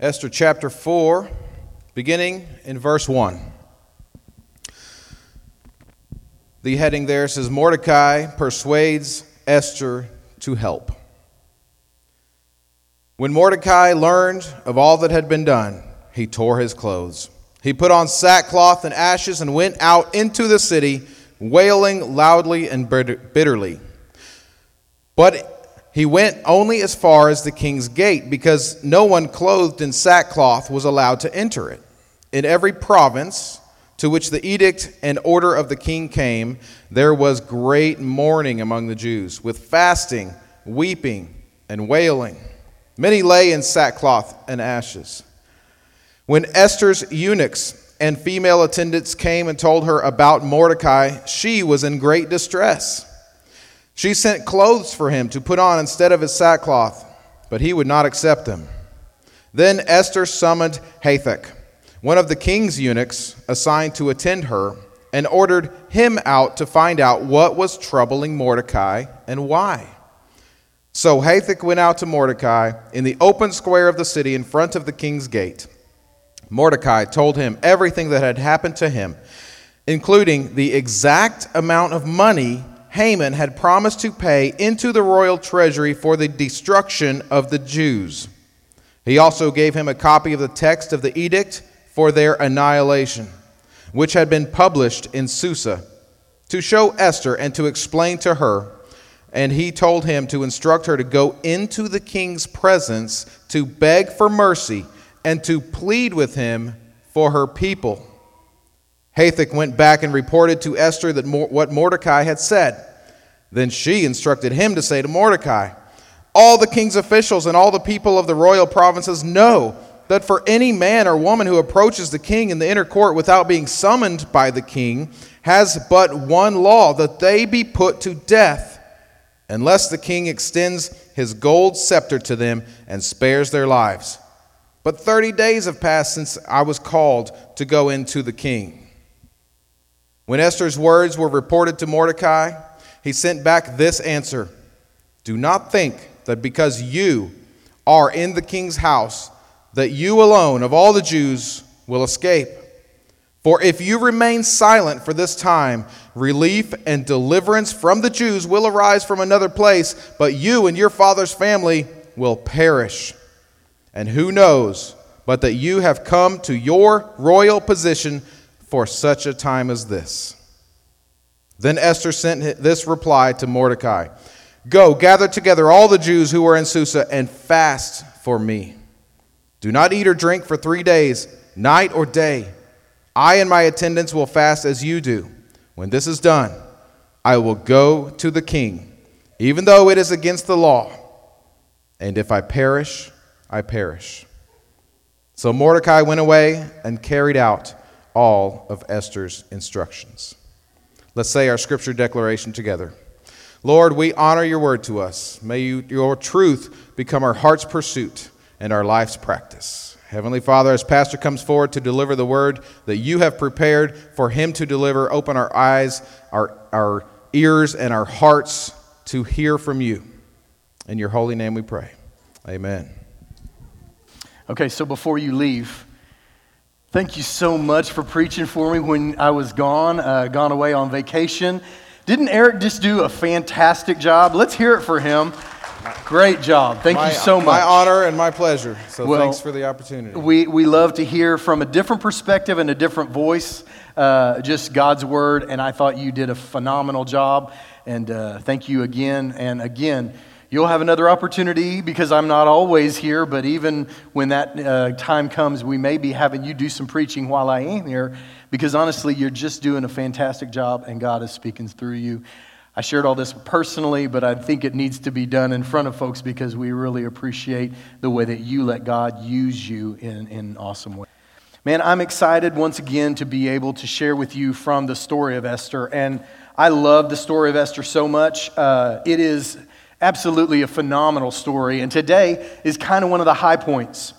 Esther chapter 4, beginning in verse 1. The heading there says Mordecai persuades Esther to help. When Mordecai learned of all that had been done, he tore his clothes. He put on sackcloth and ashes and went out into the city, wailing loudly and bitterly. But he went only as far as the king's gate, because no one clothed in sackcloth was allowed to enter it. In every province, to which the edict and order of the king came, there was great mourning among the Jews, with fasting, weeping, and wailing. Many lay in sackcloth and ashes. When Esther's eunuchs and female attendants came and told her about Mordecai, she was in great distress. She sent clothes for him to put on instead of his sackcloth, but he would not accept them. Then Esther summoned Hathach one of the king's eunuchs assigned to attend her, and ordered him out to find out what was troubling Mordecai and why. So Hathach went out to Mordecai in the open square of the city in front of the king's gate. Mordecai told him everything that had happened to him, including the exact amount of money Haman had promised to pay into the royal treasury for the destruction of the Jews. He also gave him a copy of the text of the edict for their annihilation, which had been published in Susa, to show Esther and to explain to her. And he told him to instruct her to go into the king's presence to beg for mercy and to plead with him for her people. Hathach went back and reported to Esther that what Mordecai had said. Then she instructed him to say to Mordecai, All the king's officials and all the people of the royal provinces know that for any man or woman who approaches the king in the inner court without being summoned by the king has but one law that they be put to death, unless the king extends his gold scepter to them and spares their lives. But 30 days have passed since I was called to go into the king. When Esther's words were reported to Mordecai, he sent back this answer Do not think that because you are in the king's house, that you alone of all the Jews will escape. For if you remain silent for this time, relief and deliverance from the Jews will arise from another place, but you and your father's family will perish. And who knows but that you have come to your royal position for such a time as this? Then Esther sent this reply to Mordecai Go, gather together all the Jews who are in Susa and fast for me. Do not eat or drink for three days, night or day. I and my attendants will fast as you do. When this is done, I will go to the king, even though it is against the law. And if I perish, I perish. So Mordecai went away and carried out all of Esther's instructions. Let's say our scripture declaration together. Lord, we honor your word to us. May you, your truth become our heart's pursuit and our life's practice. Heavenly Father, as Pastor comes forward to deliver the word that you have prepared for him to deliver, open our eyes, our, our ears, and our hearts to hear from you. In your holy name we pray. Amen. Okay, so before you leave, thank you so much for preaching for me when I was gone, uh, gone away on vacation. Didn't Eric just do a fantastic job? Let's hear it for him. Great job. Thank my, you so much. My honor and my pleasure. So well, thanks for the opportunity. We, we love to hear from a different perspective and a different voice, uh, just God's word. And I thought you did a phenomenal job. And uh, thank you again. And again, you'll have another opportunity because I'm not always here. But even when that uh, time comes, we may be having you do some preaching while I am here. Because honestly, you're just doing a fantastic job and God is speaking through you. I shared all this personally, but I think it needs to be done in front of folks because we really appreciate the way that you let God use you in, in an awesome way. Man, I'm excited once again to be able to share with you from the story of Esther. And I love the story of Esther so much. Uh, it is absolutely a phenomenal story. And today is kind of one of the high points.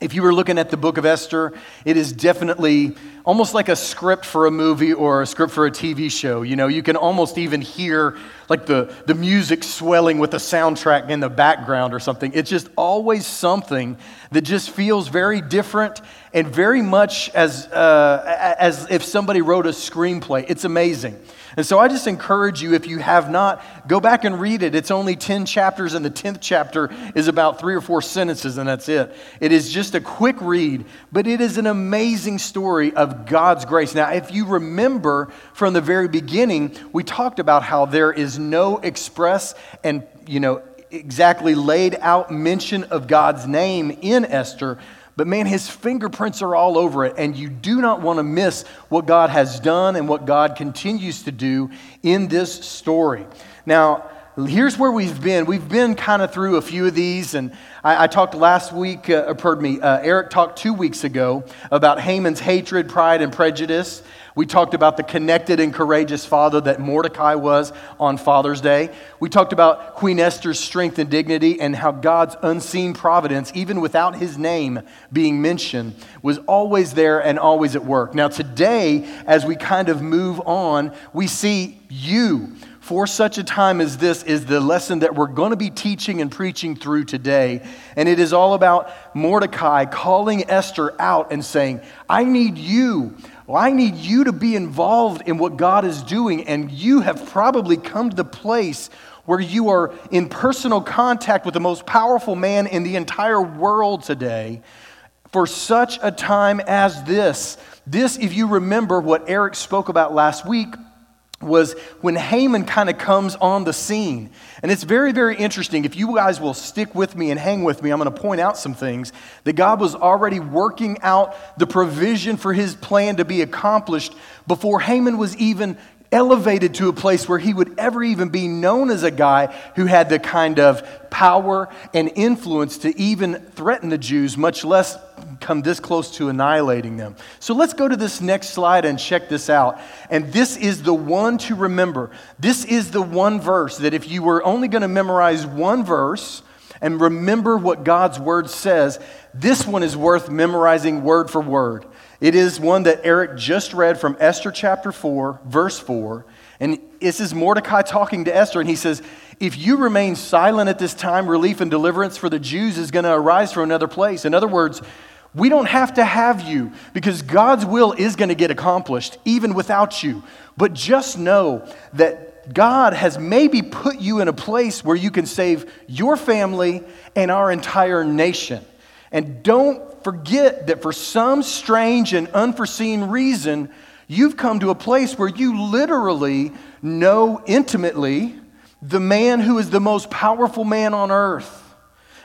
If you were looking at the book of Esther, it is definitely almost like a script for a movie or a script for a TV show. You know, you can almost even hear like the, the music swelling with the soundtrack in the background or something. It's just always something that just feels very different and very much as, uh, as if somebody wrote a screenplay. It's amazing. And so I just encourage you, if you have not, go back and read it. It's only 10 chapters, and the 10th chapter is about three or four sentences, and that's it. It is just a quick read, but it is an amazing story of God's grace. Now, if you remember from the very beginning, we talked about how there is no express and, you know, exactly laid out mention of God's name in Esther, but man, his fingerprints are all over it, and you do not want to miss what God has done and what God continues to do in this story. Now, here's where we've been. We've been kind of through a few of these, and I, I talked last week, uh, pardon me, uh, Eric talked two weeks ago about Haman's hatred, pride, and prejudice. We talked about the connected and courageous father that Mordecai was on Father's Day. We talked about Queen Esther's strength and dignity and how God's unseen providence, even without his name being mentioned, was always there and always at work. Now, today, as we kind of move on, we see you for such a time as this is the lesson that we're going to be teaching and preaching through today. And it is all about Mordecai calling Esther out and saying, I need you. Well, I need you to be involved in what God is doing, and you have probably come to the place where you are in personal contact with the most powerful man in the entire world today for such a time as this. This, if you remember what Eric spoke about last week, was when Haman kind of comes on the scene. And it's very, very interesting. If you guys will stick with me and hang with me, I'm going to point out some things that God was already working out the provision for his plan to be accomplished before Haman was even elevated to a place where he would ever even be known as a guy who had the kind of power and influence to even threaten the Jews, much less come this close to annihilating them. So let's go to this next slide and check this out. And this is the one to remember. This is the one verse that if you were only going to memorize one verse, and remember what God's word says, this one is worth memorizing word for word. It is one that Eric just read from Esther chapter 4, verse 4. And this is Mordecai talking to Esther, and he says, If you remain silent at this time, relief and deliverance for the Jews is going to arise from another place. In other words, we don't have to have you because God's will is going to get accomplished even without you. But just know that God has maybe put you in a place where you can save your family and our entire nation. And don't forget that for some strange and unforeseen reason, you've come to a place where you literally know intimately the man who is the most powerful man on earth.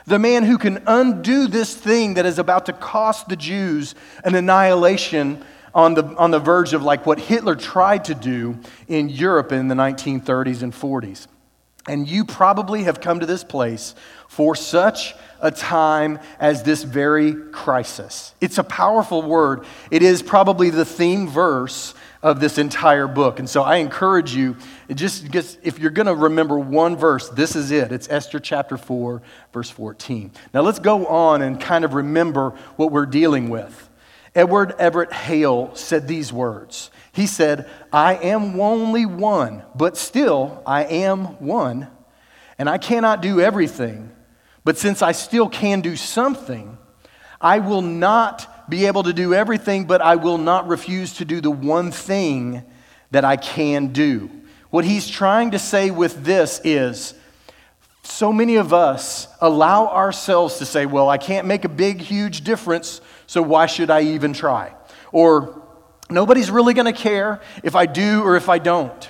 The man who can undo this thing that is about to cost the Jews an annihilation on the, on the verge of like what Hitler tried to do in Europe in the 1930s and 40s. And you probably have come to this place for such a time as this very crisis. It's a powerful word. It is probably the theme verse of this entire book. And so I encourage you, just, if you're going to remember one verse, this is it. It's Esther chapter 4, verse 14. Now let's go on and kind of remember what we're dealing with. Edward Everett Hale said these words. He said, I am only one, but still I am one, and I cannot do everything. But since I still can do something, I will not be able to do everything, but I will not refuse to do the one thing that I can do. What he's trying to say with this is so many of us allow ourselves to say, Well, I can't make a big, huge difference, so why should I even try? Or nobody's really going to care if I do or if I don't.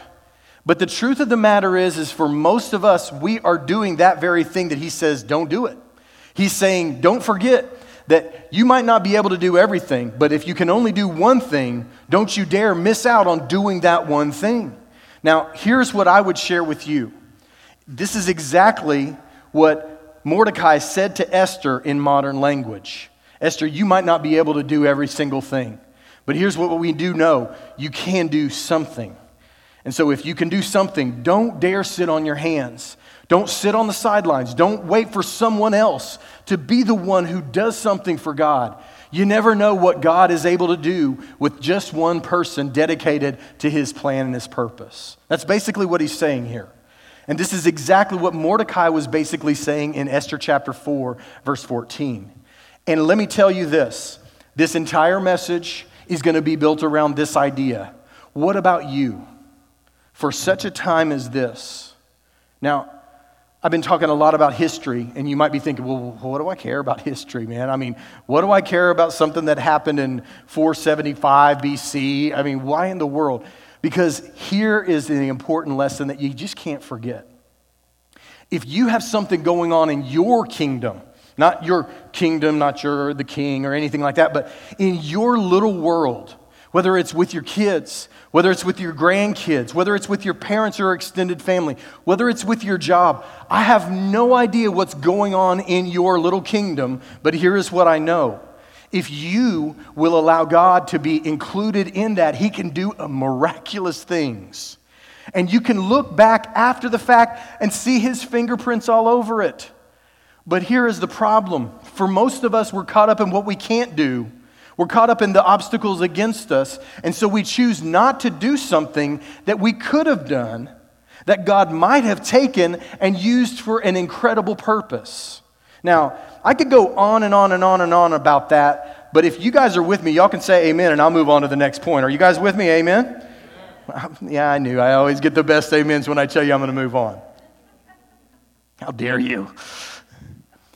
But the truth of the matter is, is for most of us, we are doing that very thing that he says, don't do it. He's saying, don't forget that you might not be able to do everything, but if you can only do one thing, don't you dare miss out on doing that one thing. Now, here's what I would share with you. This is exactly what Mordecai said to Esther in modern language. Esther, you might not be able to do every single thing, but here's what we do know you can do something. And so, if you can do something, don't dare sit on your hands. Don't sit on the sidelines. Don't wait for someone else to be the one who does something for God. You never know what God is able to do with just one person dedicated to his plan and his purpose. That's basically what he's saying here. And this is exactly what Mordecai was basically saying in Esther chapter 4, verse 14. And let me tell you this this entire message is going to be built around this idea. What about you? For such a time as this. Now, I've been talking a lot about history, and you might be thinking, well, what do I care about history, man? I mean, what do I care about something that happened in 475 BC? I mean, why in the world? Because here is the important lesson that you just can't forget. If you have something going on in your kingdom, not your kingdom, not your the king or anything like that, but in your little world, whether it's with your kids, whether it's with your grandkids, whether it's with your parents or extended family, whether it's with your job. I have no idea what's going on in your little kingdom, but here is what I know. If you will allow God to be included in that, He can do miraculous things. And you can look back after the fact and see His fingerprints all over it. But here is the problem. For most of us, we're caught up in what we can't do we're caught up in the obstacles against us, and so we choose not to do something that we could have done, that God might have taken and used for an incredible purpose. Now, I could go on and on and on and on about that, but if you guys are with me, y'all can say amen, and I'll move on to the next point. Are you guys with me? Amen? Yeah, I knew. I always get the best amens when I tell you I'm going to move on. How dare you?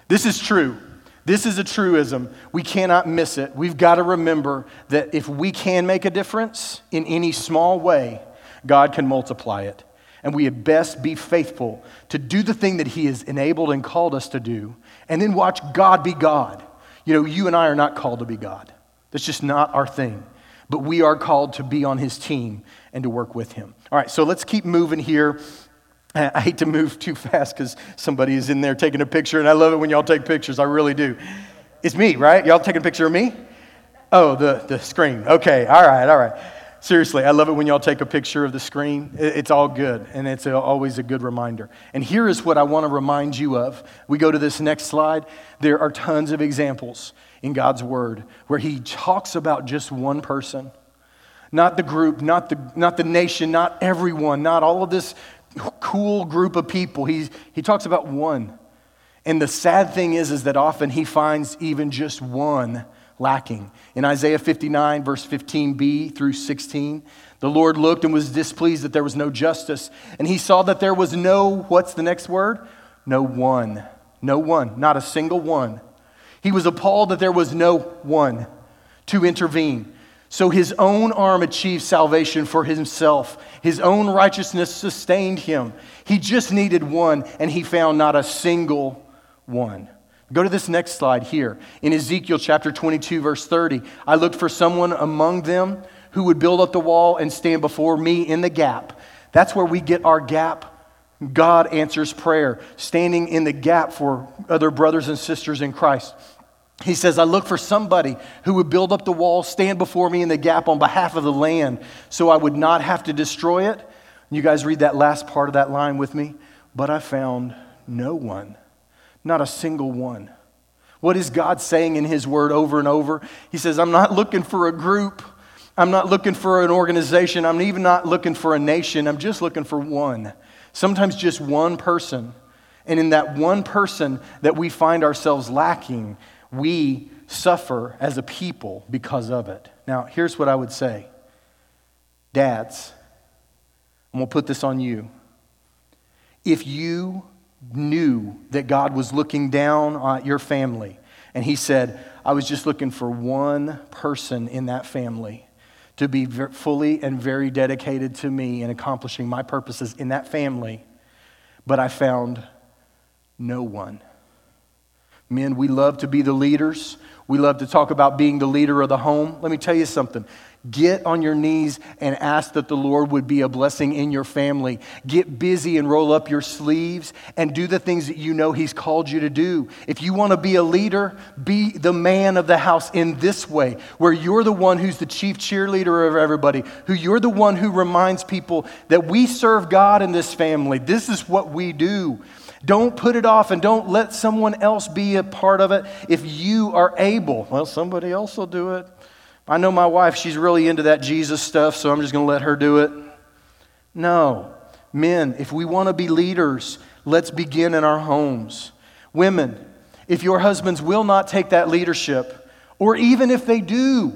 This is true. This is a truism. We cannot miss it. We've got to remember that if we can make a difference in any small way, God can multiply it. And we had best be faithful to do the thing that He has enabled and called us to do, and then watch God be God. You know, you and I are not called to be God. That's just not our thing. But we are called to be on His team and to work with Him. All right, so let's keep moving here. I hate to move too fast because somebody is in there taking a picture, and I love it when y'all take pictures. I really do. It's me, right? Y'all taking a picture of me? Oh, the, the screen. Okay, all right, all right. Seriously, I love it when y'all take a picture of the screen. It's all good, and it's always a good reminder. And here is what I want to remind you of. We go to this next slide. There are tons of examples in God's Word where He talks about just one person not the group, not the, not the nation, not everyone, not all of this cool group of people. He, he talks about one. And the sad thing is, is that often he finds even just one lacking. In Isaiah 59, verse 15b through 16, the Lord looked and was displeased that there was no justice. And he saw that there was no, what's the next word? No one. No one. Not a single one. He was appalled that there was no one to intervene. So his own arm achieved salvation for himself. His own righteousness sustained him. He just needed one, and he found not a single one. Go to this next slide here. In Ezekiel chapter 22, verse 30, I looked for someone among them who would build up the wall and stand before me in the gap. That's where we get our gap. God answers prayer, standing in the gap for other brothers and sisters in Christ. He says, I look for somebody who would build up the wall, stand before me in the gap on behalf of the land, so I would not have to destroy it. You guys read that last part of that line with me. But I found no one, not a single one. What is God saying in His Word over and over? He says, I'm not looking for a group. I'm not looking for an organization. I'm even not looking for a nation. I'm just looking for one. Sometimes just one person. And in that one person that we find ourselves lacking, we suffer as a people because of it. Now, here's what I would say Dads, I'm going to put this on you. If you knew that God was looking down on your family and He said, I was just looking for one person in that family to be fully and very dedicated to me and accomplishing my purposes in that family, but I found no one. Men, we love to be the leaders. We love to talk about being the leader of the home. Let me tell you something. Get on your knees and ask that the Lord would be a blessing in your family. Get busy and roll up your sleeves and do the things that you know He's called you to do. If you want to be a leader, be the man of the house in this way, where you're the one who's the chief cheerleader of everybody, who you're the one who reminds people that we serve God in this family. This is what we do. Don't put it off and don't let someone else be a part of it if you are able. Well, somebody else will do it. I know my wife, she's really into that Jesus stuff, so I'm just going to let her do it. No. Men, if we want to be leaders, let's begin in our homes. Women, if your husbands will not take that leadership, or even if they do,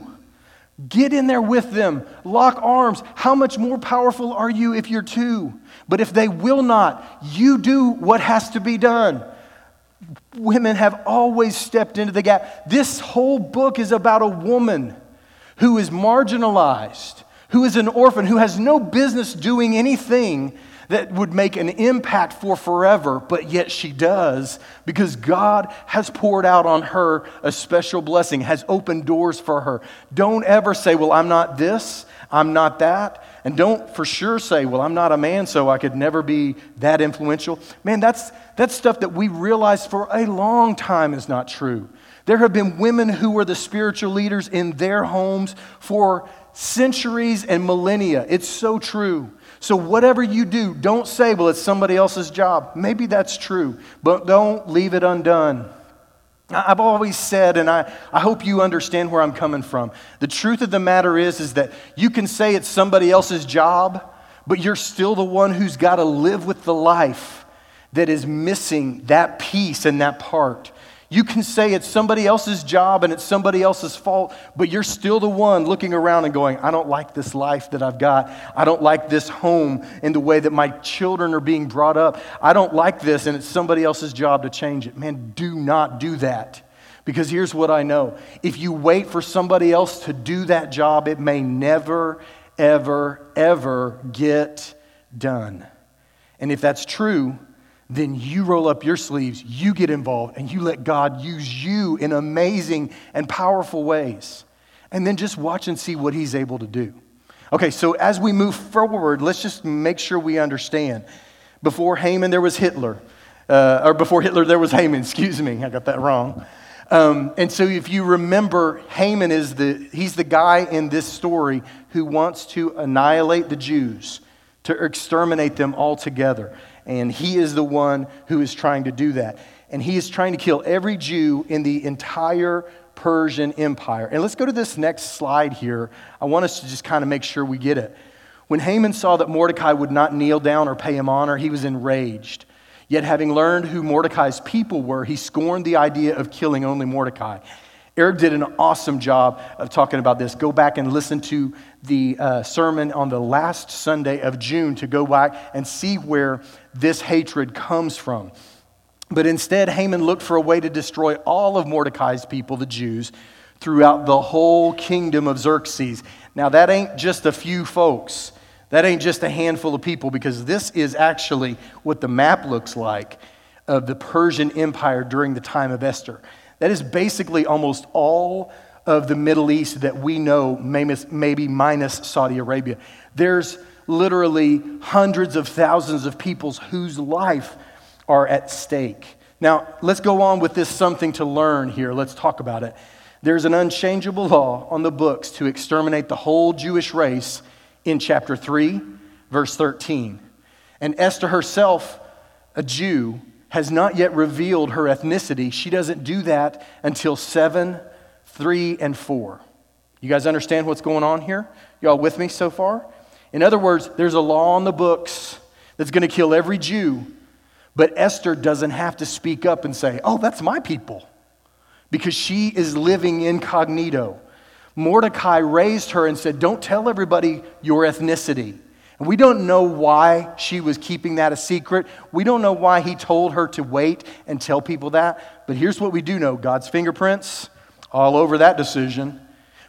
get in there with them, lock arms. How much more powerful are you if you're two? But if they will not, you do what has to be done. Women have always stepped into the gap. This whole book is about a woman who is marginalized, who is an orphan, who has no business doing anything that would make an impact for forever, but yet she does because God has poured out on her a special blessing, has opened doors for her. Don't ever say, Well, I'm not this, I'm not that. And don't for sure say, Well, I'm not a man, so I could never be that influential. Man, that's, that's stuff that we realized for a long time is not true. There have been women who were the spiritual leaders in their homes for centuries and millennia. It's so true. So, whatever you do, don't say, well, it's somebody else's job. Maybe that's true, but don't leave it undone. I've always said, and I, I hope you understand where I'm coming from. The truth of the matter is, is that you can say it's somebody else's job, but you're still the one who's got to live with the life that is missing that piece and that part. You can say it's somebody else's job and it's somebody else's fault, but you're still the one looking around and going, I don't like this life that I've got. I don't like this home in the way that my children are being brought up. I don't like this, and it's somebody else's job to change it. Man, do not do that. Because here's what I know if you wait for somebody else to do that job, it may never, ever, ever get done. And if that's true, then you roll up your sleeves, you get involved, and you let God use you in amazing and powerful ways. And then just watch and see what He's able to do. Okay, so as we move forward, let's just make sure we understand. Before Haman, there was Hitler. Uh, or before Hitler, there was Haman, excuse me, I got that wrong. Um, and so if you remember, Haman is the, he's the guy in this story who wants to annihilate the Jews, to exterminate them altogether. And he is the one who is trying to do that. And he is trying to kill every Jew in the entire Persian Empire. And let's go to this next slide here. I want us to just kind of make sure we get it. When Haman saw that Mordecai would not kneel down or pay him honor, he was enraged. Yet, having learned who Mordecai's people were, he scorned the idea of killing only Mordecai. Eric did an awesome job of talking about this. Go back and listen to the uh, sermon on the last Sunday of June to go back and see where this hatred comes from. But instead, Haman looked for a way to destroy all of Mordecai's people, the Jews, throughout the whole kingdom of Xerxes. Now, that ain't just a few folks. That ain't just a handful of people, because this is actually what the map looks like of the Persian Empire during the time of Esther. That is basically almost all of the Middle East that we know, maybe minus Saudi Arabia. There's literally hundreds of thousands of peoples whose life are at stake. Now, let's go on with this something to learn here. Let's talk about it. There's an unchangeable law on the books to exterminate the whole Jewish race in chapter 3, verse 13. And Esther herself, a Jew, has not yet revealed her ethnicity. She doesn't do that until 7, 3, and 4. You guys understand what's going on here? Y'all with me so far? In other words, there's a law on the books that's going to kill every Jew, but Esther doesn't have to speak up and say, Oh, that's my people, because she is living incognito. Mordecai raised her and said, Don't tell everybody your ethnicity. And we don't know why she was keeping that a secret. We don't know why he told her to wait and tell people that. But here's what we do know God's fingerprints all over that decision.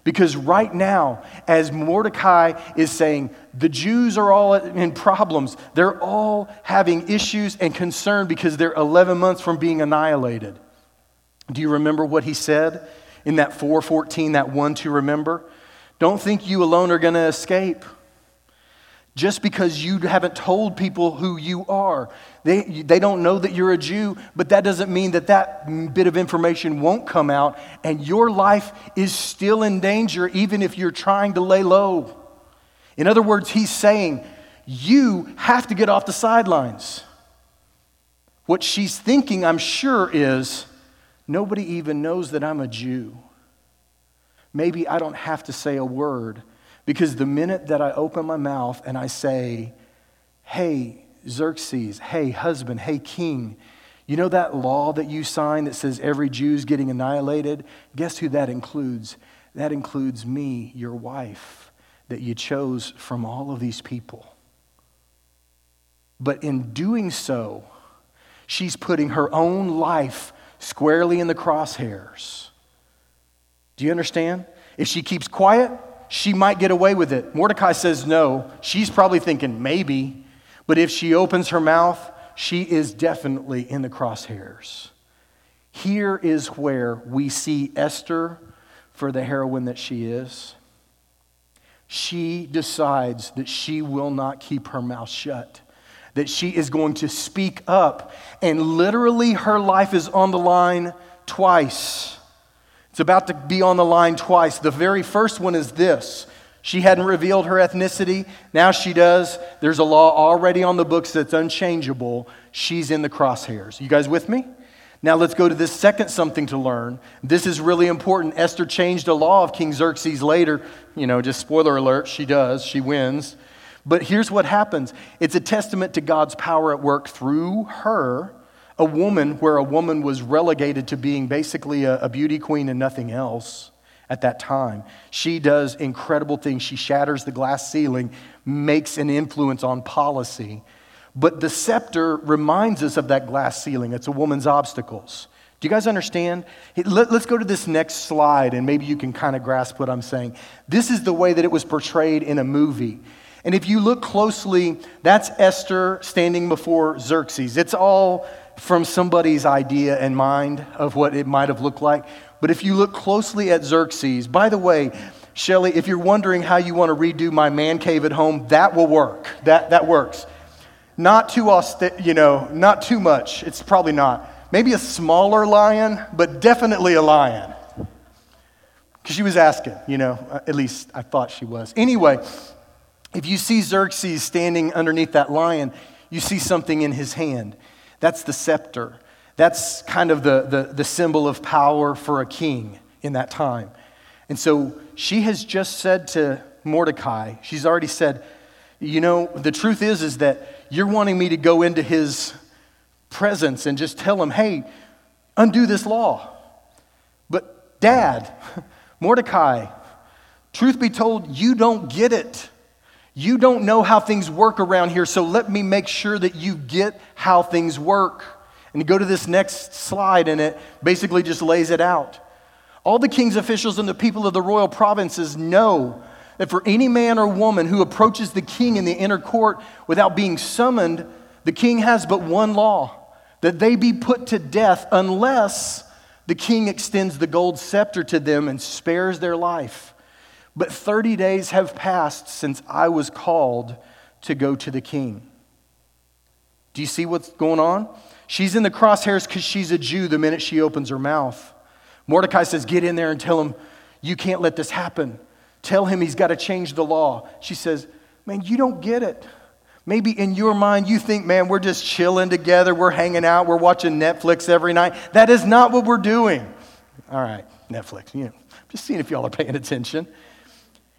Because right now, as Mordecai is saying, the Jews are all in problems. They're all having issues and concern because they're 11 months from being annihilated. Do you remember what he said in that 414, that one to remember? Don't think you alone are going to escape just because you haven't told people who you are. They, they don't know that you're a Jew, but that doesn't mean that that bit of information won't come out, and your life is still in danger even if you're trying to lay low. In other words, he's saying, You have to get off the sidelines. What she's thinking, I'm sure, is nobody even knows that I'm a Jew. Maybe I don't have to say a word because the minute that I open my mouth and I say, Hey, Xerxes, hey, husband, hey, king, you know that law that you signed that says every Jew's getting annihilated? Guess who that includes? That includes me, your wife, that you chose from all of these people. But in doing so, she's putting her own life squarely in the crosshairs. Do you understand? If she keeps quiet, she might get away with it. Mordecai says no. She's probably thinking maybe. But if she opens her mouth, she is definitely in the crosshairs. Here is where we see Esther for the heroine that she is. She decides that she will not keep her mouth shut, that she is going to speak up, and literally her life is on the line twice. It's about to be on the line twice. The very first one is this she hadn't revealed her ethnicity. Now she does. There's a law already on the books that's unchangeable. She's in the crosshairs. You guys with me? Now let's go to this second something to learn. This is really important. Esther changed a law of King Xerxes later. You know, just spoiler alert, she does. She wins. But here's what happens it's a testament to God's power at work through her, a woman where a woman was relegated to being basically a, a beauty queen and nothing else at that time. She does incredible things. She shatters the glass ceiling, makes an influence on policy. But the scepter reminds us of that glass ceiling. It's a woman's obstacles. Do you guys understand? Let's go to this next slide and maybe you can kind of grasp what I'm saying. This is the way that it was portrayed in a movie. And if you look closely, that's Esther standing before Xerxes. It's all from somebody's idea and mind of what it might have looked like. But if you look closely at Xerxes, by the way, Shelly, if you're wondering how you want to redo my man cave at home, that will work. That, that works. Not too austere, you know, not too much. It's probably not. Maybe a smaller lion, but definitely a lion. Because she was asking, you know, uh, at least I thought she was. Anyway, if you see Xerxes standing underneath that lion, you see something in his hand. That's the scepter. That's kind of the, the, the symbol of power for a king in that time. And so she has just said to Mordecai, she's already said, you know, the truth is, is that you're wanting me to go into his presence and just tell him, hey, undo this law. But dad, Mordecai, truth be told, you don't get it. You don't know how things work around here, so let me make sure that you get how things work. And you go to this next slide, and it basically just lays it out. All the king's officials and the people of the royal provinces know that for any man or woman who approaches the king in the inner court without being summoned, the king has but one law that they be put to death unless the king extends the gold scepter to them and spares their life. But 30 days have passed since I was called to go to the king. Do you see what's going on? She's in the crosshairs because she's a Jew the minute she opens her mouth. Mordecai says, Get in there and tell him, you can't let this happen. Tell him he's got to change the law. She says, Man, you don't get it. Maybe in your mind you think, man, we're just chilling together, we're hanging out, we're watching Netflix every night. That is not what we're doing. All right, Netflix, you know, just seeing if y'all are paying attention.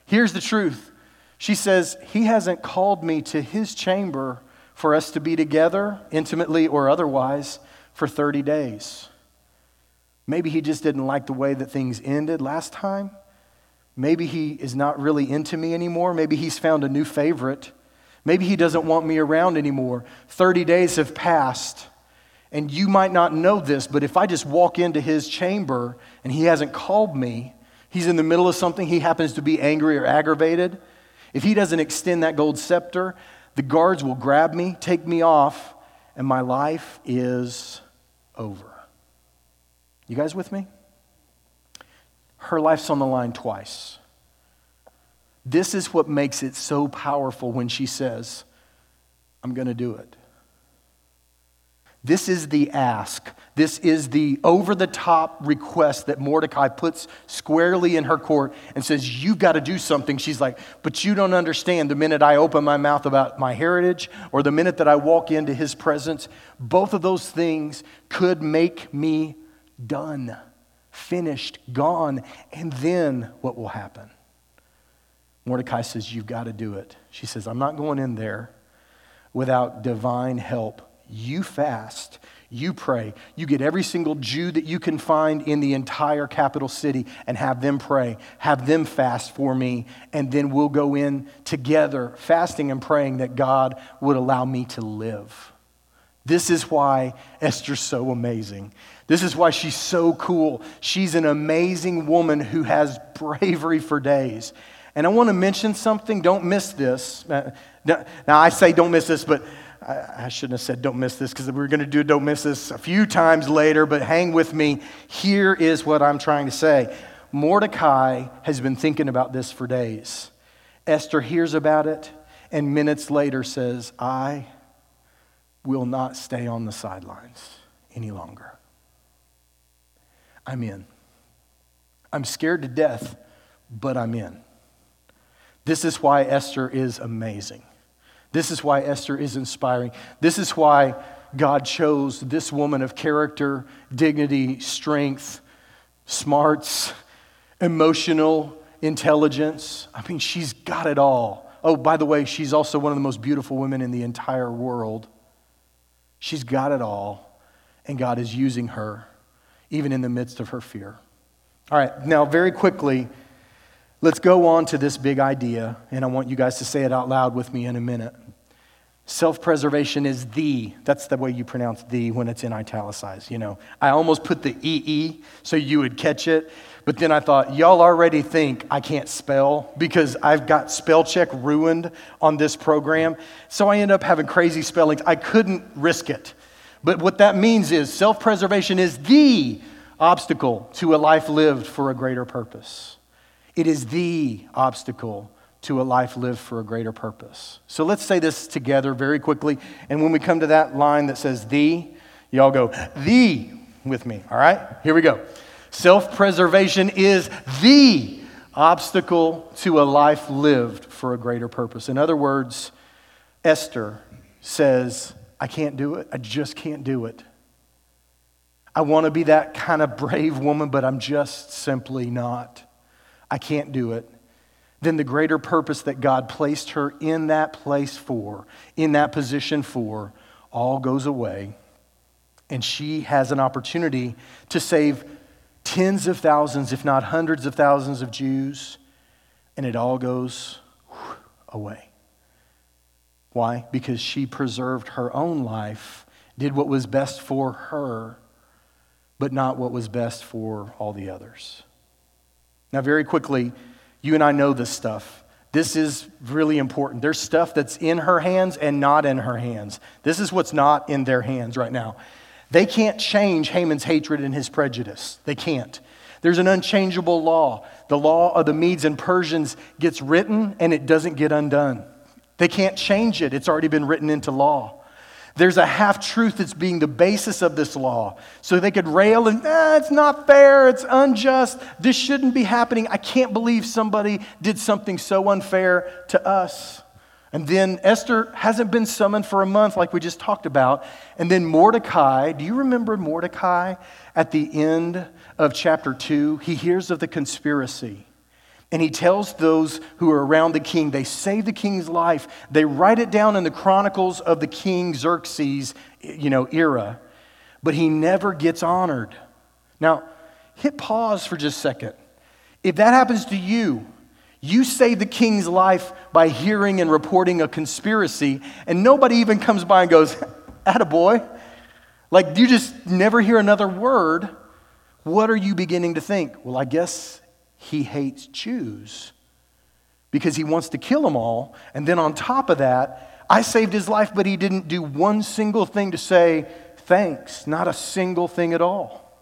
Here's the truth. She says, He hasn't called me to his chamber for us to be together, intimately or otherwise, for 30 days. Maybe he just didn't like the way that things ended last time. Maybe he is not really into me anymore. Maybe he's found a new favorite. Maybe he doesn't want me around anymore. 30 days have passed. And you might not know this, but if I just walk into his chamber and he hasn't called me, he's in the middle of something, he happens to be angry or aggravated. If he doesn't extend that gold scepter, the guards will grab me, take me off, and my life is over. You guys with me? Her life's on the line twice. This is what makes it so powerful when she says, I'm going to do it. This is the ask. This is the over the top request that Mordecai puts squarely in her court and says, You've got to do something. She's like, But you don't understand. The minute I open my mouth about my heritage or the minute that I walk into his presence, both of those things could make me done, finished, gone. And then what will happen? Mordecai says, You've got to do it. She says, I'm not going in there without divine help. You fast, you pray, you get every single Jew that you can find in the entire capital city and have them pray, have them fast for me, and then we'll go in together, fasting and praying that God would allow me to live. This is why Esther's so amazing. This is why she's so cool. She's an amazing woman who has bravery for days. And I want to mention something. Don't miss this. Uh, now, I say don't miss this, but I, shouldn't have said don't miss this because we are going to do don't miss this a few times later, but hang with me. Here is what I'm trying to say Mordecai has been thinking about this for days. Esther hears about it and minutes later says, I will not stay on the sidelines any longer. I'm in. I'm scared to death, but I'm in. This is why Esther is amazing. This is why Esther is inspiring. This is why God chose this woman of character, dignity, strength, smarts, emotional intelligence. I mean, she's got it all. Oh, by the way, she's also one of the most beautiful women in the entire world. She's got it all, and God is using her even in the midst of her fear. All right, now, very quickly, Let's go on to this big idea, and I want you guys to say it out loud with me in a minute. Self preservation is the, that's the way you pronounce the when it's in italicized, you know. I almost put the EE so you would catch it, but then I thought, y'all already think I can't spell because I've got spell check ruined on this program. So I end up having crazy spellings. I couldn't risk it. But what that means is self preservation is the obstacle to a life lived for a greater purpose. It is the obstacle to a life lived for a greater purpose. So let's say this together very quickly. And when we come to that line that says the, y'all go, the with me, all right? Here we go. Self preservation is the obstacle to a life lived for a greater purpose. In other words, Esther says, I can't do it. I just can't do it. I want to be that kind of brave woman, but I'm just simply not. I can't do it, then the greater purpose that God placed her in that place for, in that position for, all goes away. And she has an opportunity to save tens of thousands, if not hundreds of thousands of Jews, and it all goes away. Why? Because she preserved her own life, did what was best for her, but not what was best for all the others. Now, very quickly, you and I know this stuff. This is really important. There's stuff that's in her hands and not in her hands. This is what's not in their hands right now. They can't change Haman's hatred and his prejudice. They can't. There's an unchangeable law. The law of the Medes and Persians gets written and it doesn't get undone. They can't change it, it's already been written into law. There's a half truth that's being the basis of this law. So they could rail and, eh, it's not fair, it's unjust, this shouldn't be happening. I can't believe somebody did something so unfair to us. And then Esther hasn't been summoned for a month, like we just talked about. And then Mordecai, do you remember Mordecai at the end of chapter 2? He hears of the conspiracy. And he tells those who are around the king, they save the king's life. They write it down in the chronicles of the king Xerxes, you know, era. But he never gets honored. Now, hit pause for just a second. If that happens to you, you save the king's life by hearing and reporting a conspiracy, and nobody even comes by and goes, attaboy. Like you just never hear another word. What are you beginning to think? Well, I guess he hates Jews because he wants to kill them all. And then on top of that, I saved his life, but he didn't do one single thing to say thanks, not a single thing at all.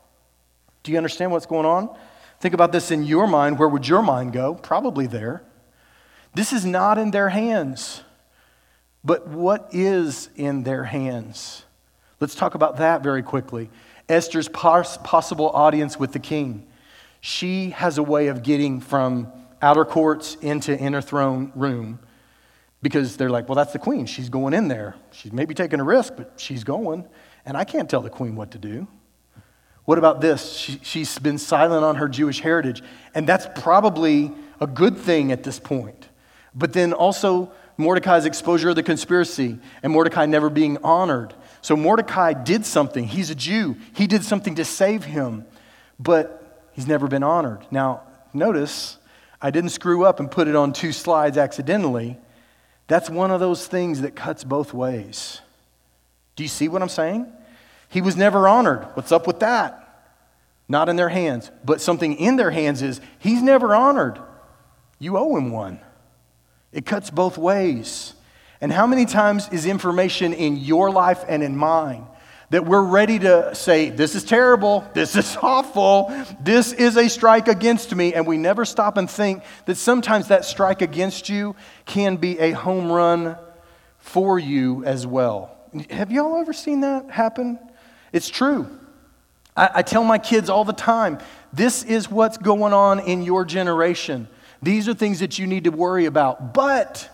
Do you understand what's going on? Think about this in your mind. Where would your mind go? Probably there. This is not in their hands. But what is in their hands? Let's talk about that very quickly. Esther's possible audience with the king she has a way of getting from outer courts into inner throne room because they're like, well, that's the queen. She's going in there. She's maybe taking a risk, but she's going. And I can't tell the queen what to do. What about this? She, she's been silent on her Jewish heritage. And that's probably a good thing at this point. But then also, Mordecai's exposure of the conspiracy, and Mordecai never being honored. So Mordecai did something. He's a Jew. He did something to save him, but he's never been honored. Now, notice I didn't screw up and put it on two slides accidentally. That's one of those things that cuts both ways. Do you see what I'm saying? He was never honored. What's up with that? Not in their hands. But something in their hands is he's never honored. You owe him one. It cuts both ways. And how many times is information in your life and in mine that we're ready to say, This is terrible, this is awful, this is a strike against me, and we never stop and think that sometimes that strike against you can be a home run for you as well. Have y'all ever seen that happen? It's true. I, I tell my kids all the time this is what's going on in your generation. These are things that you need to worry about. But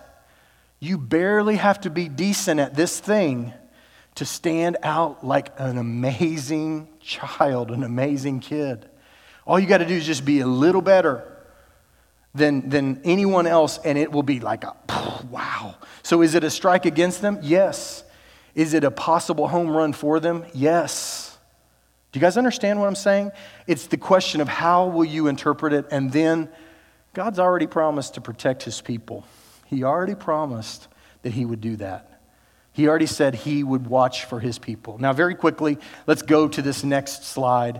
you barely have to be decent at this thing to stand out like an amazing child, an amazing kid. All you got to do is just be a little better than, than anyone else, and it will be like a wow. So, is it a strike against them? Yes. Is it a possible home run for them? Yes. Do you guys understand what I'm saying? It's the question of how will you interpret it, and then God's already promised to protect his people. He already promised that he would do that. He already said he would watch for his people. Now, very quickly, let's go to this next slide.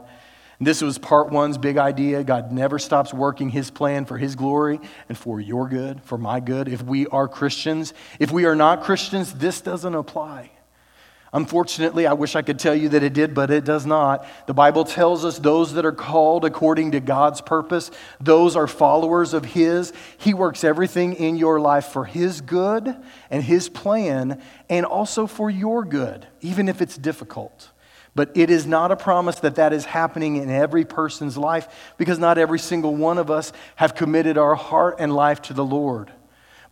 This was part one's big idea. God never stops working his plan for his glory and for your good, for my good. If we are Christians, if we are not Christians, this doesn't apply. Unfortunately, I wish I could tell you that it did, but it does not. The Bible tells us those that are called according to God's purpose, those are followers of His. He works everything in your life for His good and His plan, and also for your good, even if it's difficult. But it is not a promise that that is happening in every person's life because not every single one of us have committed our heart and life to the Lord.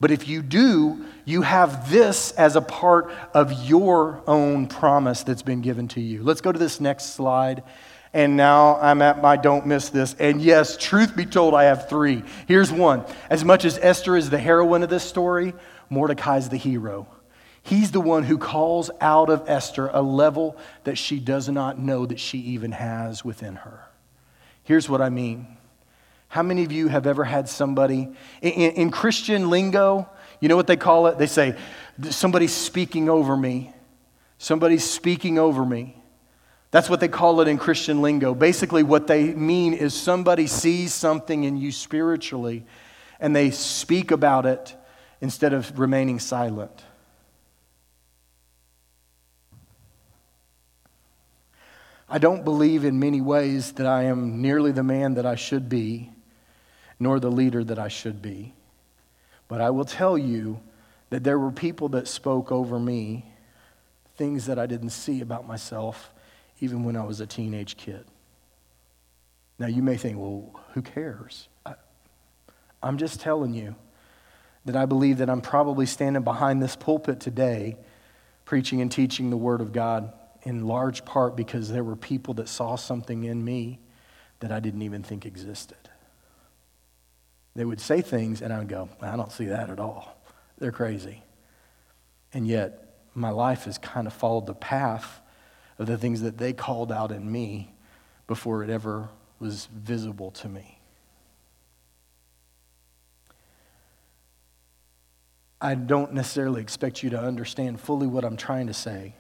But if you do, you have this as a part of your own promise that's been given to you. Let's go to this next slide. And now I'm at my don't miss this. And yes, truth be told, I have three. Here's one. As much as Esther is the heroine of this story, Mordecai's the hero. He's the one who calls out of Esther a level that she does not know that she even has within her. Here's what I mean how many of you have ever had somebody in, in, Christian lingo? You know what they call it? They say, somebody's speaking over me. Somebody's speaking over me. That's what they call it in Christian lingo. Basically, what they mean is somebody sees something in you spiritually and they speak about it instead of remaining silent. I don't believe in many ways that I am nearly the man that I should be nor the leader that I should be. But I will tell you that there were people that spoke over me things that I didn't see about myself even when I was a teenage kid. Now, you may think, well, who cares? I, I'm just telling you that I believe that I'm probably standing behind this pulpit today preaching and teaching the Word of God in large part because there were people that saw something in me that I didn't even think existed. They would say things, and I would go, I don't see that at all. They're crazy. And yet, my life has kind of followed the path of the things that they called out in me before it ever was visible to me. I don't necessarily expect you to understand fully what I'm trying to say,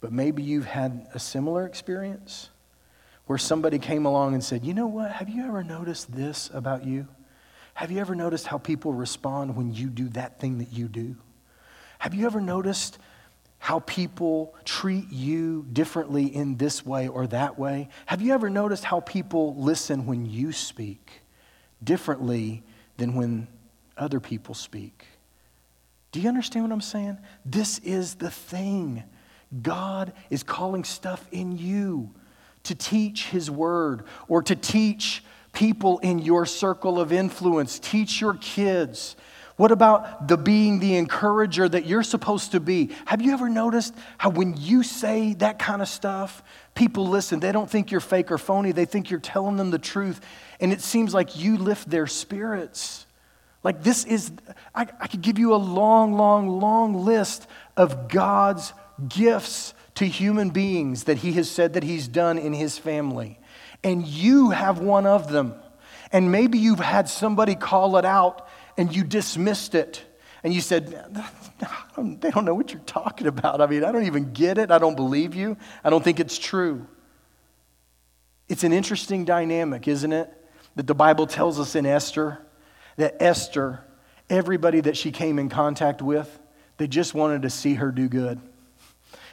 but maybe you've had a similar experience where somebody came along and said, You know what? Have you ever noticed this about you? Have you ever noticed how people respond when you do that thing that you do? Have you ever noticed how people treat you differently in this way or that way? Have you ever noticed how people listen when you speak differently than when other people speak? Do you understand what I'm saying? This is the thing. God is calling stuff in you to teach His word or to teach people in your circle of influence. Teach your kids. What about the being the encourager that you're supposed to be? Have you ever noticed how when you say that kind of stuff, people listen? They don't think you're fake or phony, they think you're telling them the truth. And it seems like you lift their spirits Like, this is, I, I could give you a long, long, long list of God's gifts to human beings that He has said that He's done in His family. And you have one of them. And maybe you've had somebody call it out and you dismissed it. And you said, they don't know what you're talking about. I mean, I don't even get it. I don't believe you. I don't think it's true. It's an interesting dynamic, isn't it? That the Bible tells us in Esther that Esther, everybody that she came in contact with, they just wanted to see her do good.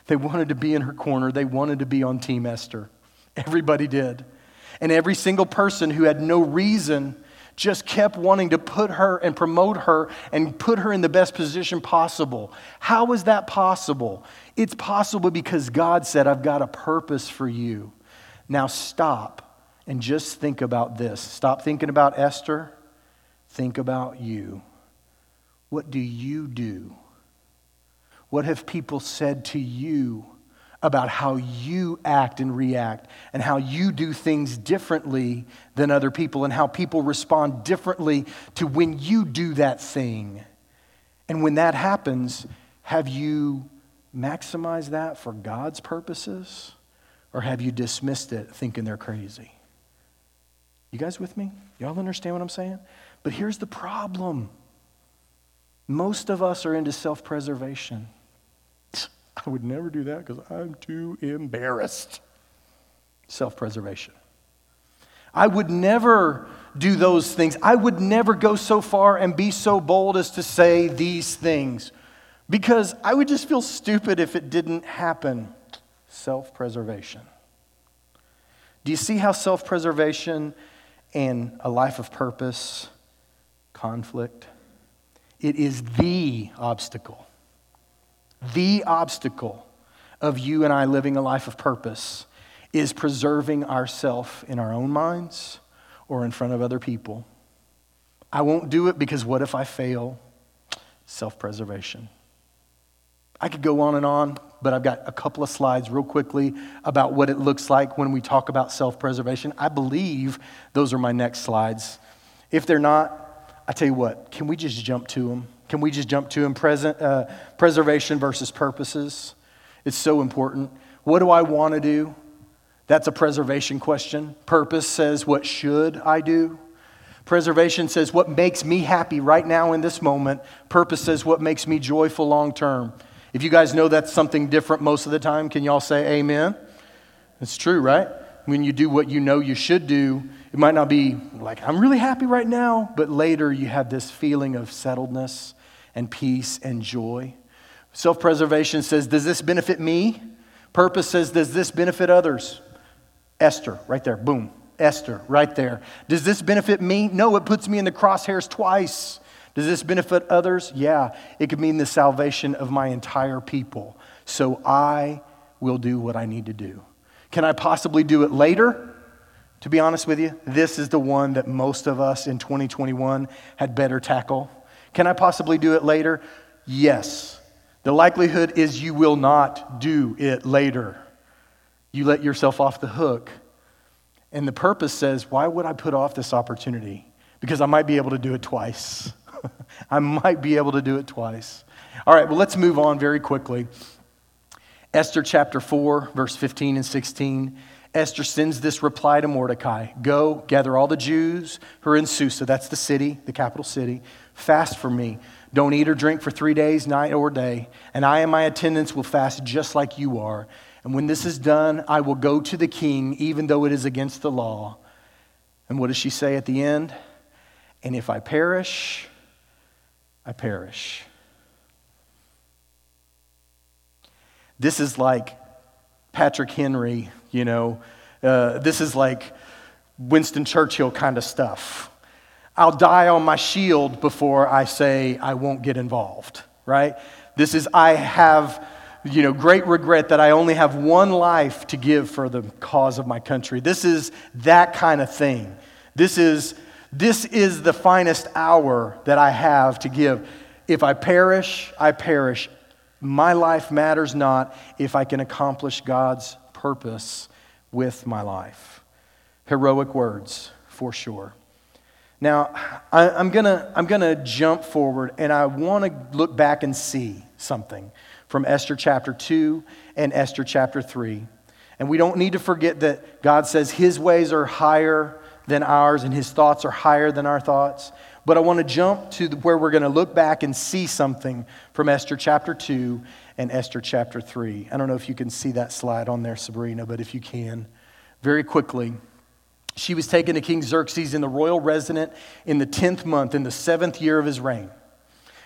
They wanted to be in her corner. They wanted to be on Team Esther. Everybody did. And every single person who had no reason just kept wanting to put her and promote her and put her in the best position possible. How is that possible? It's possible because God said, I've got a purpose for you. Now stop and just think about this. Stop thinking about Esther. Think about you. What do you do? What have people said to you about how you act and react and how you do things differently than other people and how people respond differently to when you do that thing. And when that happens, have you maximized that for God's purposes or have you dismissed it thinking they're crazy? You guys with me? Y'all understand what I'm saying? But here's the problem most of us are into self preservation. I would never do that because I'm too embarrassed. Self preservation. I would never do those things. I would never go so far and be so bold as to say these things because I would just feel stupid if it didn't happen. Self preservation. Do you see how self preservation and a life of purpose conflict? It is the obstacle the obstacle of you and I living a life of purpose is preserving ourself in our own minds or in front of other people. I won't do it because what if I fail? Self preservation. I could go on and on, but I've got a couple of slides real quickly about what it looks like when we talk about self preservation. I believe those are my next slides. If they're not, I tell you what, can we just jump to them? Can we just jump to them? Present, uh, preservation versus purposes. It's so important. What do I want to do? That's a preservation question. Purpose says, What should I do? Preservation says, What makes me happy right now in this moment? Purpose says, What makes me joyful long term? If you guys know that's something different most of the time, can y'all say amen? It's true, right? When you do what you know you should do, it might not be like, I'm really happy right now, but later you have this feeling of settledness and peace and joy. Self preservation says, Does this benefit me? Purpose says, Does this benefit others? Esther, right there, boom. Esther, right there. Does this benefit me? No, it puts me in the crosshairs twice. Does this benefit others? Yeah, it could mean the salvation of my entire people. So I will do what I need to do. Can I possibly do it later? To be honest with you, this is the one that most of us in 2021 had better tackle. Can I possibly do it later? Yes. The likelihood is you will not do it later. You let yourself off the hook. And the purpose says, why would I put off this opportunity? Because I might be able to do it twice. I might be able to do it twice. All right, well, let's move on very quickly. Esther chapter 4, verse 15 and 16. Esther sends this reply to Mordecai Go, gather all the Jews who are in Susa, that's the city, the capital city, Fast for me. Don't eat or drink for three days, night or day. And I and my attendants will fast just like you are. And when this is done, I will go to the king, even though it is against the law. And what does she say at the end? And if I perish, I perish. This is like Patrick Henry, you know. Uh, this is like Winston Churchill kind of stuff. I'll die on my shield before I say I won't get involved, right? This is, I have, you know, great regret that I only have one life to give for the cause of my country. This is that kind of thing. This is, this is the finest hour that I have to give. If I perish, I perish. My life matters not if I can accomplish God's purpose with my life. Heroic words, for sure. Now, I, am going to I'm to jump forward and I want to look back and see something from Esther chapter 2 and Esther chapter 3. And we don't need to forget that God says his ways are higher than ours and his thoughts are higher than our thoughts. But I want to jump to where we're going to look back and see something from Esther chapter 2 and Esther chapter 3. I don't know if you can see that slide on there, Sabrina, but if you can, very quickly. She was taken to King Xerxes in the royal residence in the 10th month, in the seventh year of his reign.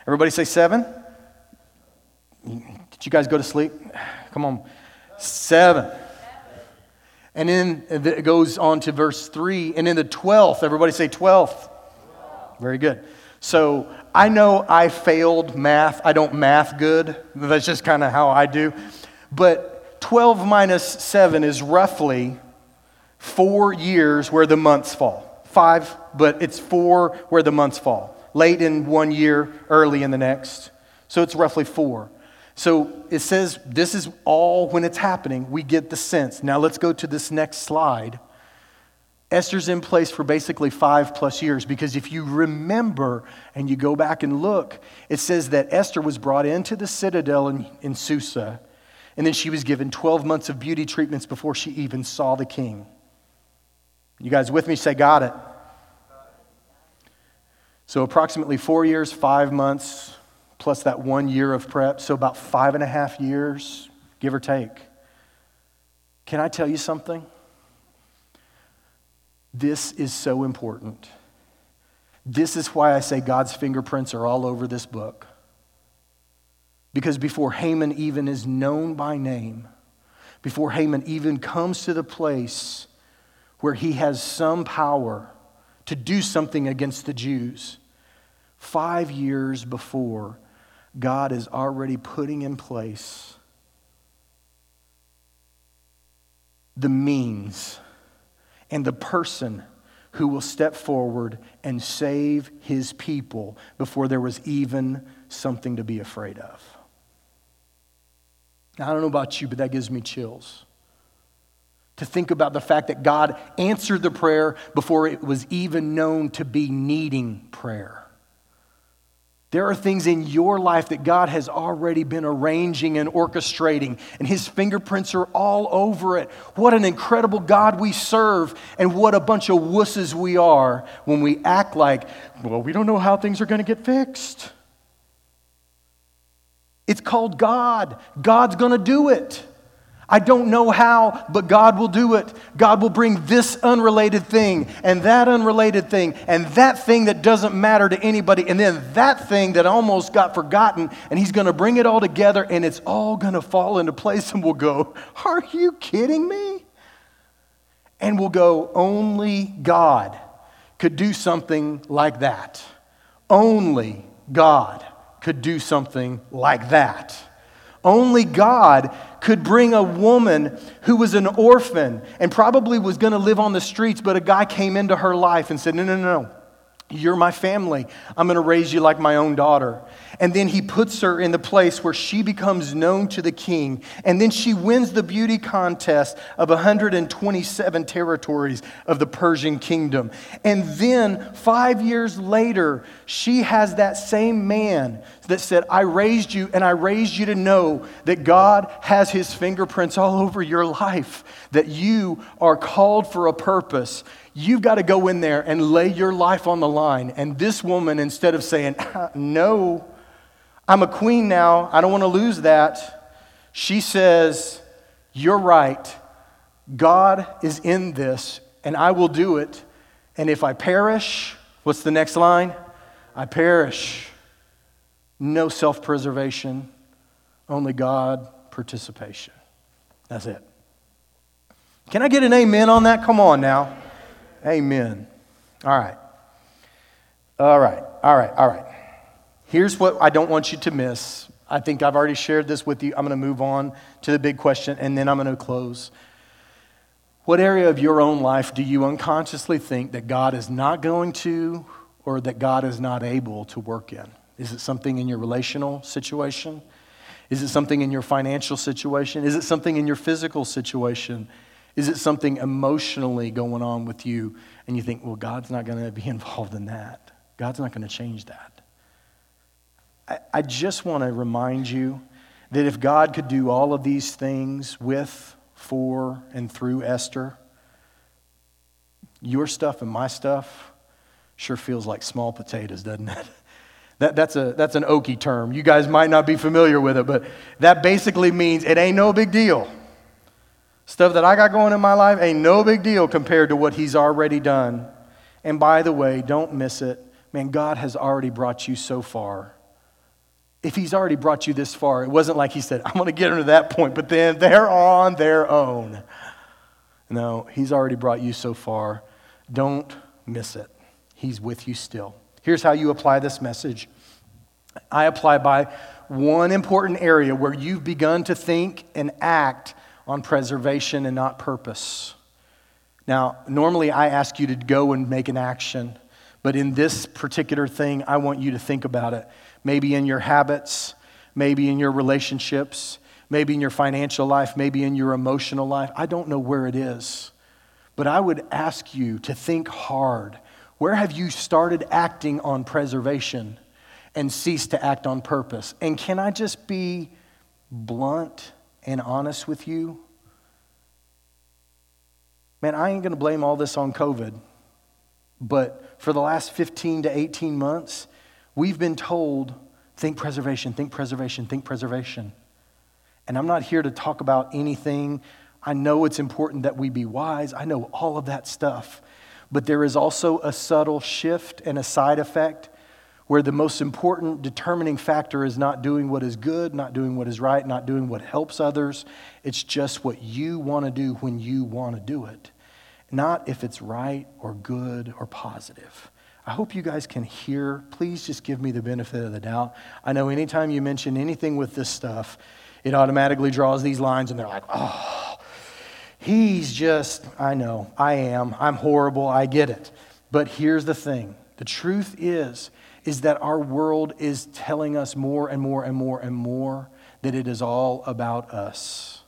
Everybody say seven? Did you guys go to sleep? Come on. Seven. And then it goes on to verse 3. And in the 12th, everybody say 12th. Very good. So I know I failed math. I don't math good. That's just kind of how I do. But 12 minus 7 is roughly four years where the months fall. Five, but it's four where the months fall. Late in one year, early in the next. So it's roughly four. So it says this is all when it's happening. We get the sense. Now let's go to this next slide. Esther's in place for basically five plus years because if you remember and you go back and look, it says that Esther was brought into the citadel in, in Susa, and then she was given 12 months of beauty treatments before she even saw the king. You guys with me? Say, got it. So, approximately four years, five months, plus that one year of prep. So, about five and a half years, give or take. Can I tell you something? This is so important. This is why I say God's fingerprints are all over this book. Because before Haman even is known by name, before Haman even comes to the place where he has some power to do something against the Jews, five years before, God is already putting in place the means and the person who will step forward and save his people before there was even something to be afraid of. Now, I don't know about you, but that gives me chills to think about the fact that God answered the prayer before it was even known to be needing prayer. There are things in your life that God has already been arranging and orchestrating, and His fingerprints are all over it. What an incredible God we serve, and what a bunch of wusses we are when we act like, well, we don't know how things are going to get fixed. It's called God. God's going to do it. I don't know how, but God will do it. God will bring this unrelated thing and that unrelated thing and that thing that doesn't matter to anybody and then that thing that almost got forgotten and He's going to bring it all together and it's all going to fall into place and we'll go, Are you kidding me? And we'll go, Only God could do something like that. Only God could do something like that. Only God could bring a woman who was an orphan and probably was going to live on the streets, but a guy came into her life and said, No, no, no, no. You're my family. I'm going to raise you like my own daughter. And then he puts her in the place where she becomes known to the king. And then she wins the beauty contest of 127 territories of the Persian kingdom. And then five years later, she has that same man that said, I raised you and I raised you to know that God has his fingerprints all over your life, that you are called for a purpose. You've got to go in there and lay your life on the line. And this woman, instead of saying, No, I'm a queen now, I don't want to lose that, she says, You're right. God is in this, and I will do it. And if I perish, what's the next line? I perish. No self preservation, only God participation. That's it. Can I get an amen on that? Come on now. Amen. All right. All right. All right. All right. Here's what I don't want you to miss. I think I've already shared this with you. I'm going to move on to the big question and then I'm going to close. What area of your own life do you unconsciously think that God is not going to or that God is not able to work in? Is it something in your relational situation? Is it something in your financial situation? Is it something in your physical situation? Is it something emotionally going on with you and you think, well, God's not going to be involved in that? God's not going to change that. I, I just want to remind you that if God could do all of these things with, for, and through Esther, your stuff and my stuff sure feels like small potatoes, doesn't it? That, that's, a, that's an Okie term. You guys might not be familiar with it, but that basically means it ain't no big deal. Stuff that I got going in my life ain't no big deal compared to what He's already done. And by the way, don't miss it. Man, God has already brought you so far. If He's already brought you this far, it wasn't like He said, I'm going to get them to that point, but then they're on their own. No, He's already brought you so far. Don't miss it. He's with you still. Here's how you apply this message I apply by one important area where you've begun to think and act on preservation and not purpose. Now, normally I ask you to go and make an action, but in this particular thing, I want you to think about it. Maybe in your habits, maybe in your relationships, maybe in your financial life, maybe in your emotional life. I don't know where it is, but I would ask you to think hard where have you started acting on preservation and ceased to act on purpose? And can I just be blunt and honest with you? Man, I ain't going to blame all this on COVID, but for the last 15 to 18 months, we've been told think preservation, think preservation, think preservation. And I'm not here to talk about anything. I know it's important that we be wise. I know all of that stuff. But there is also a subtle shift and a side effect where the most important determining factor is not doing what is good, not doing what is right, not doing what helps others. It's just what you want to do when you want to do it, not if it's right or good or positive. I hope you guys can hear. Please just give me the benefit of the doubt. I know anytime you mention anything with this stuff, it automatically draws these lines, and they're like, oh, He's just, I know, I am, I'm horrible, I get it. But here's the thing the truth is, is that our world is telling us more and more and more and more that it is all about us.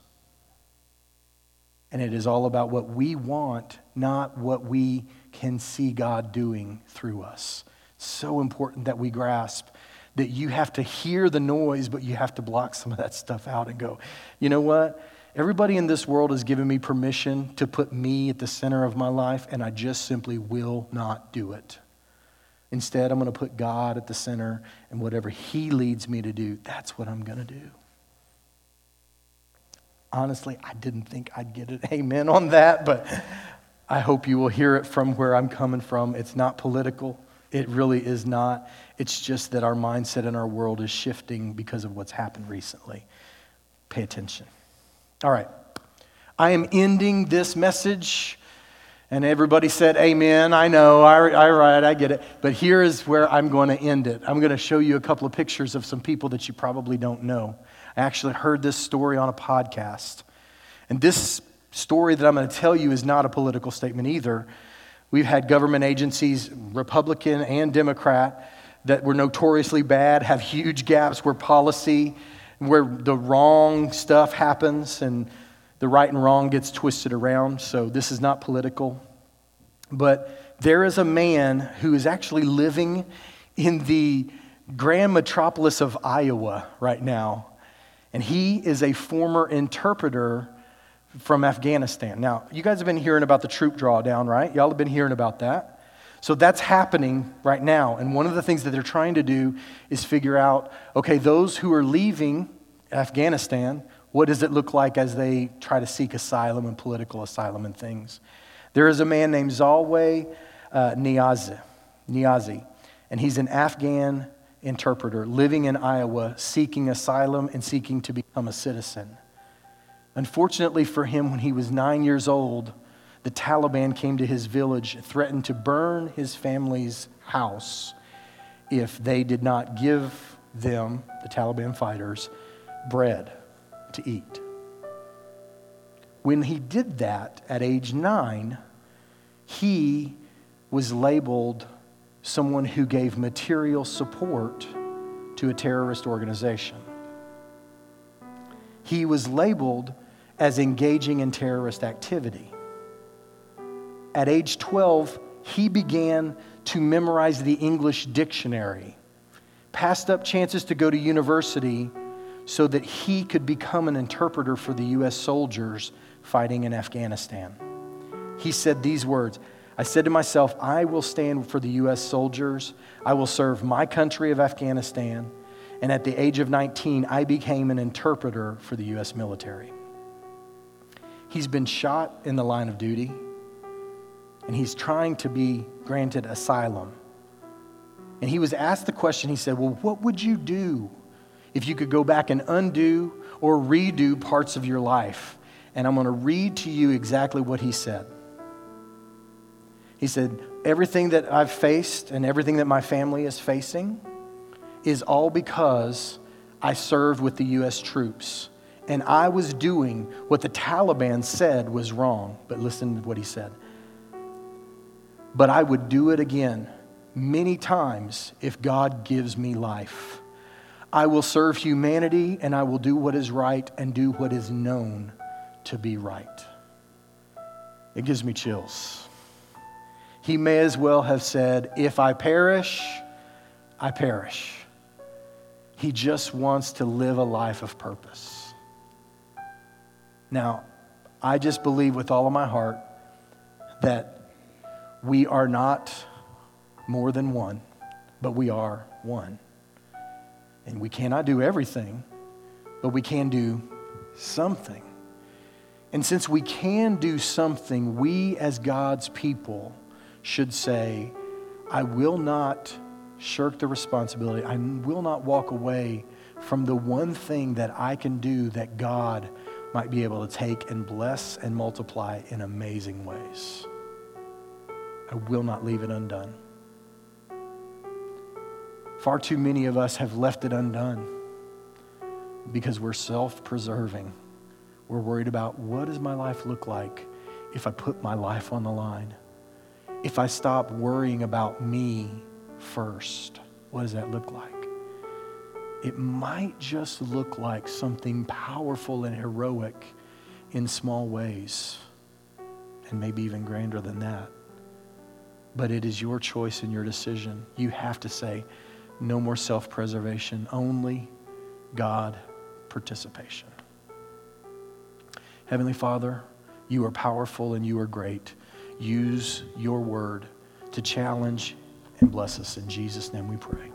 And it is all about what we want, not what we can see God doing through us. So important that we grasp that you have to hear the noise, but you have to block some of that stuff out and go, you know what? Everybody in this world has given me permission to put me at the center of my life, and I just simply will not do it. Instead, I'm going to put God at the center, and whatever He leads me to do, that's what I'm going to do. Honestly, I didn't think I'd get an amen on that, but I hope you will hear it from where I'm coming from. It's not political, it really is not. It's just that our mindset in our world is shifting because of what's happened recently. Pay attention. All right. I am ending this message. And everybody said, Amen. I know. I, I right. I get it. But here is where I'm going to end it. I'm going to show you a couple of pictures of some people that you probably don't know. I actually heard this story on a podcast. And this story that I'm going to tell you is not a political statement either. We've had government agencies, Republican and Democrat, that were notoriously bad, have huge gaps where policy where the wrong stuff happens and the right and wrong gets twisted around. So this is not political. But there is a man who is actually living in the grand metropolis of Iowa right now. And he is a former interpreter from Afghanistan. Now, you guys have been hearing about the troop drawdown, right? Y'all have been hearing about that. So that's happening right now. And one of the things that they're trying to do is figure out okay, those who are leaving Afghanistan, what does it look like as they try to seek asylum and political asylum and things? There is a man named Zalmay uh, Niazi, Niazi, and he's an Afghan interpreter living in Iowa, seeking asylum and seeking to become a citizen. Unfortunately for him, when he was nine years old, the Taliban came to his village, threatened to burn his family's house if they did not give them, the Taliban fighters, bread to eat. When he did that at age nine, he was labeled someone who gave material support to a terrorist organization. He was labeled as engaging in terrorist activity. At age 12, he began to memorize the English dictionary, passed up chances to go to university so that he could become an interpreter for the U.S. soldiers fighting in Afghanistan. He said these words I said to myself, I will stand for the U.S. soldiers, I will serve my country of Afghanistan. And at the age of 19, I became an interpreter for the U.S. military. He's been shot in the line of duty, and he's trying to be granted asylum. And he was asked the question, he said, Well, what would you do if you could go back and undo or redo parts of your life? And I'm going to read to you exactly what he said. He said, Everything that I've faced and everything that my family is facing is all because I served with the U.S. troops and I was doing what the Taliban said was wrong. But listen to what he said. But I would do it again many times if God gives me life. I will serve humanity and I will do what is right and do what is known to be right. It gives me chills. He may as well have said, If I perish, I perish. He just wants to live a life of purpose. Now, I just believe with all of my heart that we are not more than one, but we are one. And we cannot do everything, but we can do something. And since we can do something, we as God's people should say, I will not shirk the responsibility. I will not walk away from the one thing that I can do that God might be able to take and bless and multiply in amazing ways. I will not leave it undone. Far too many of us have left it undone because we're self preserving. We're worried about what does my life look like if I put my life on the line? If I stop worrying about me first, what does that look like? It might just look like something powerful and heroic in small ways, and maybe even grander than that. But it is your choice and your decision. You have to say, no more self preservation, only God participation. Heavenly Father, you are powerful and you are great. Use your word to challenge and bless us. In Jesus' name we pray.